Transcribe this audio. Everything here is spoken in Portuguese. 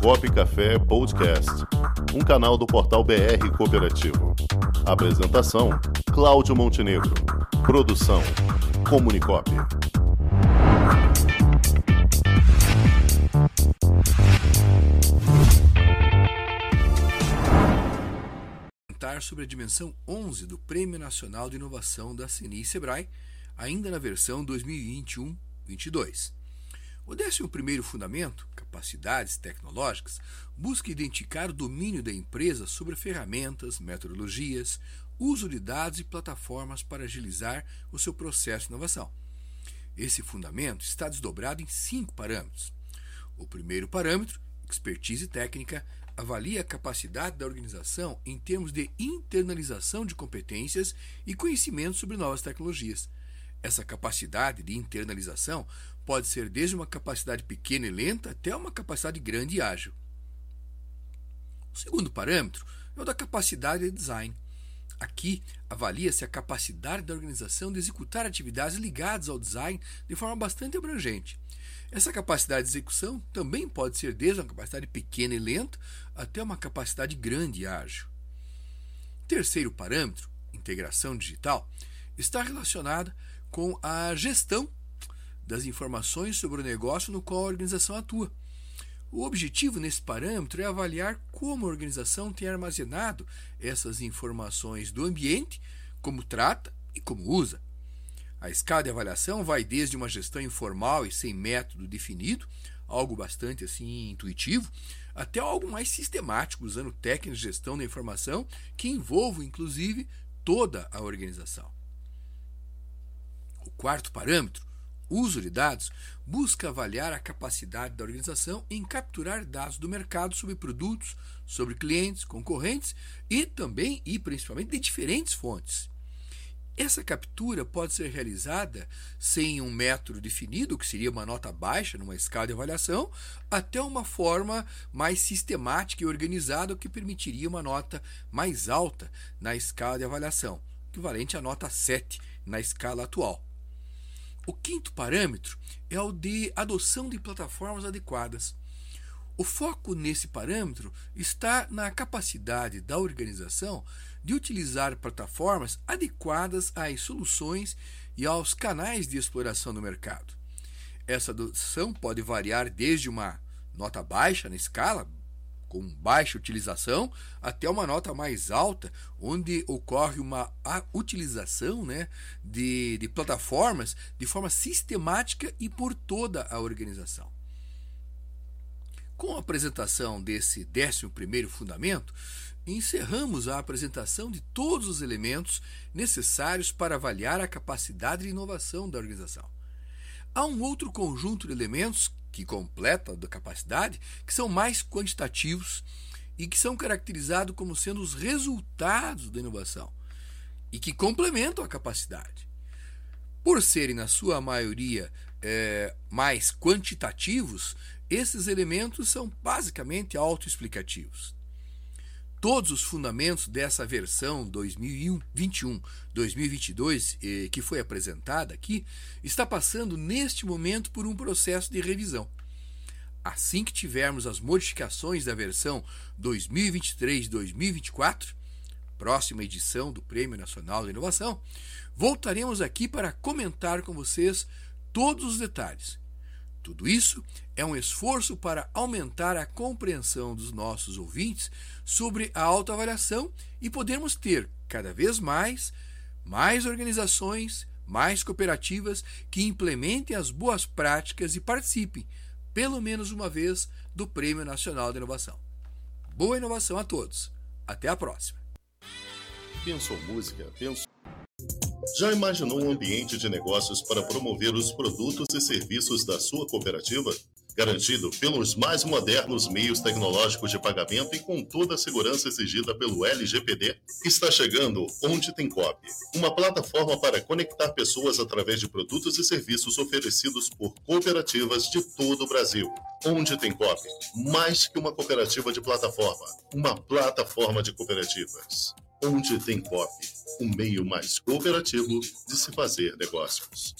Comunicop Café Podcast, um canal do portal BR Cooperativo. Apresentação: Cláudio Montenegro. Produção: Comunicop. sobre a dimensão 11 do Prêmio Nacional de Inovação da CNI Sebrae, ainda na versão 2021-22. O 11 fundamento, capacidades tecnológicas, busca identificar o domínio da empresa sobre ferramentas, metodologias, uso de dados e plataformas para agilizar o seu processo de inovação. Esse fundamento está desdobrado em cinco parâmetros. O primeiro parâmetro, expertise técnica, avalia a capacidade da organização em termos de internalização de competências e conhecimentos sobre novas tecnologias. Essa capacidade de internalização pode ser desde uma capacidade pequena e lenta até uma capacidade grande e ágil. O segundo parâmetro é o da capacidade de design. Aqui avalia-se a capacidade da organização de executar atividades ligadas ao design de forma bastante abrangente. Essa capacidade de execução também pode ser desde uma capacidade pequena e lenta até uma capacidade grande e ágil. Terceiro parâmetro, integração digital, está relacionada com a gestão das informações sobre o negócio no qual a organização atua. O objetivo nesse parâmetro é avaliar como a organização tem armazenado essas informações do ambiente, como trata e como usa. A escala de avaliação vai desde uma gestão informal e sem método definido, algo bastante assim intuitivo, até algo mais sistemático, usando técnicas de gestão da informação que envolvam inclusive toda a organização. Quarto parâmetro, uso de dados, busca avaliar a capacidade da organização em capturar dados do mercado sobre produtos, sobre clientes, concorrentes e também e principalmente de diferentes fontes. Essa captura pode ser realizada sem um método definido, que seria uma nota baixa numa escala de avaliação, até uma forma mais sistemática e organizada, que permitiria uma nota mais alta na escala de avaliação, equivalente à nota 7 na escala atual. O quinto parâmetro é o de adoção de plataformas adequadas. O foco nesse parâmetro está na capacidade da organização de utilizar plataformas adequadas às soluções e aos canais de exploração do mercado. Essa adoção pode variar desde uma nota baixa na escala, com baixa utilização, até uma nota mais alta, onde ocorre uma utilização né, de, de plataformas de forma sistemática e por toda a organização. Com a apresentação desse 11 fundamento, encerramos a apresentação de todos os elementos necessários para avaliar a capacidade de inovação da organização. Há um outro conjunto de elementos que completa a capacidade, que são mais quantitativos e que são caracterizados como sendo os resultados da inovação e que complementam a capacidade. Por serem, na sua maioria, é, mais quantitativos, esses elementos são basicamente autoexplicativos. Todos os fundamentos dessa versão 2021-2022 eh, que foi apresentada aqui está passando neste momento por um processo de revisão. Assim que tivermos as modificações da versão 2023-2024, próxima edição do Prêmio Nacional da Inovação, voltaremos aqui para comentar com vocês todos os detalhes tudo isso é um esforço para aumentar a compreensão dos nossos ouvintes sobre a autoavaliação e podermos ter cada vez mais mais organizações, mais cooperativas que implementem as boas práticas e participem, pelo menos uma vez, do Prêmio Nacional de Inovação. Boa inovação a todos. Até a próxima. Pensou música? Pensou já imaginou um ambiente de negócios para promover os produtos e serviços da sua cooperativa? Garantido pelos mais modernos meios tecnológicos de pagamento e com toda a segurança exigida pelo LGPD, está chegando Onde Tem Cop, uma plataforma para conectar pessoas através de produtos e serviços oferecidos por cooperativas de todo o Brasil. Onde Tem Cop, mais que uma cooperativa de plataforma, uma plataforma de cooperativas. Onde Tem Cop o meio mais cooperativo de se fazer negócios.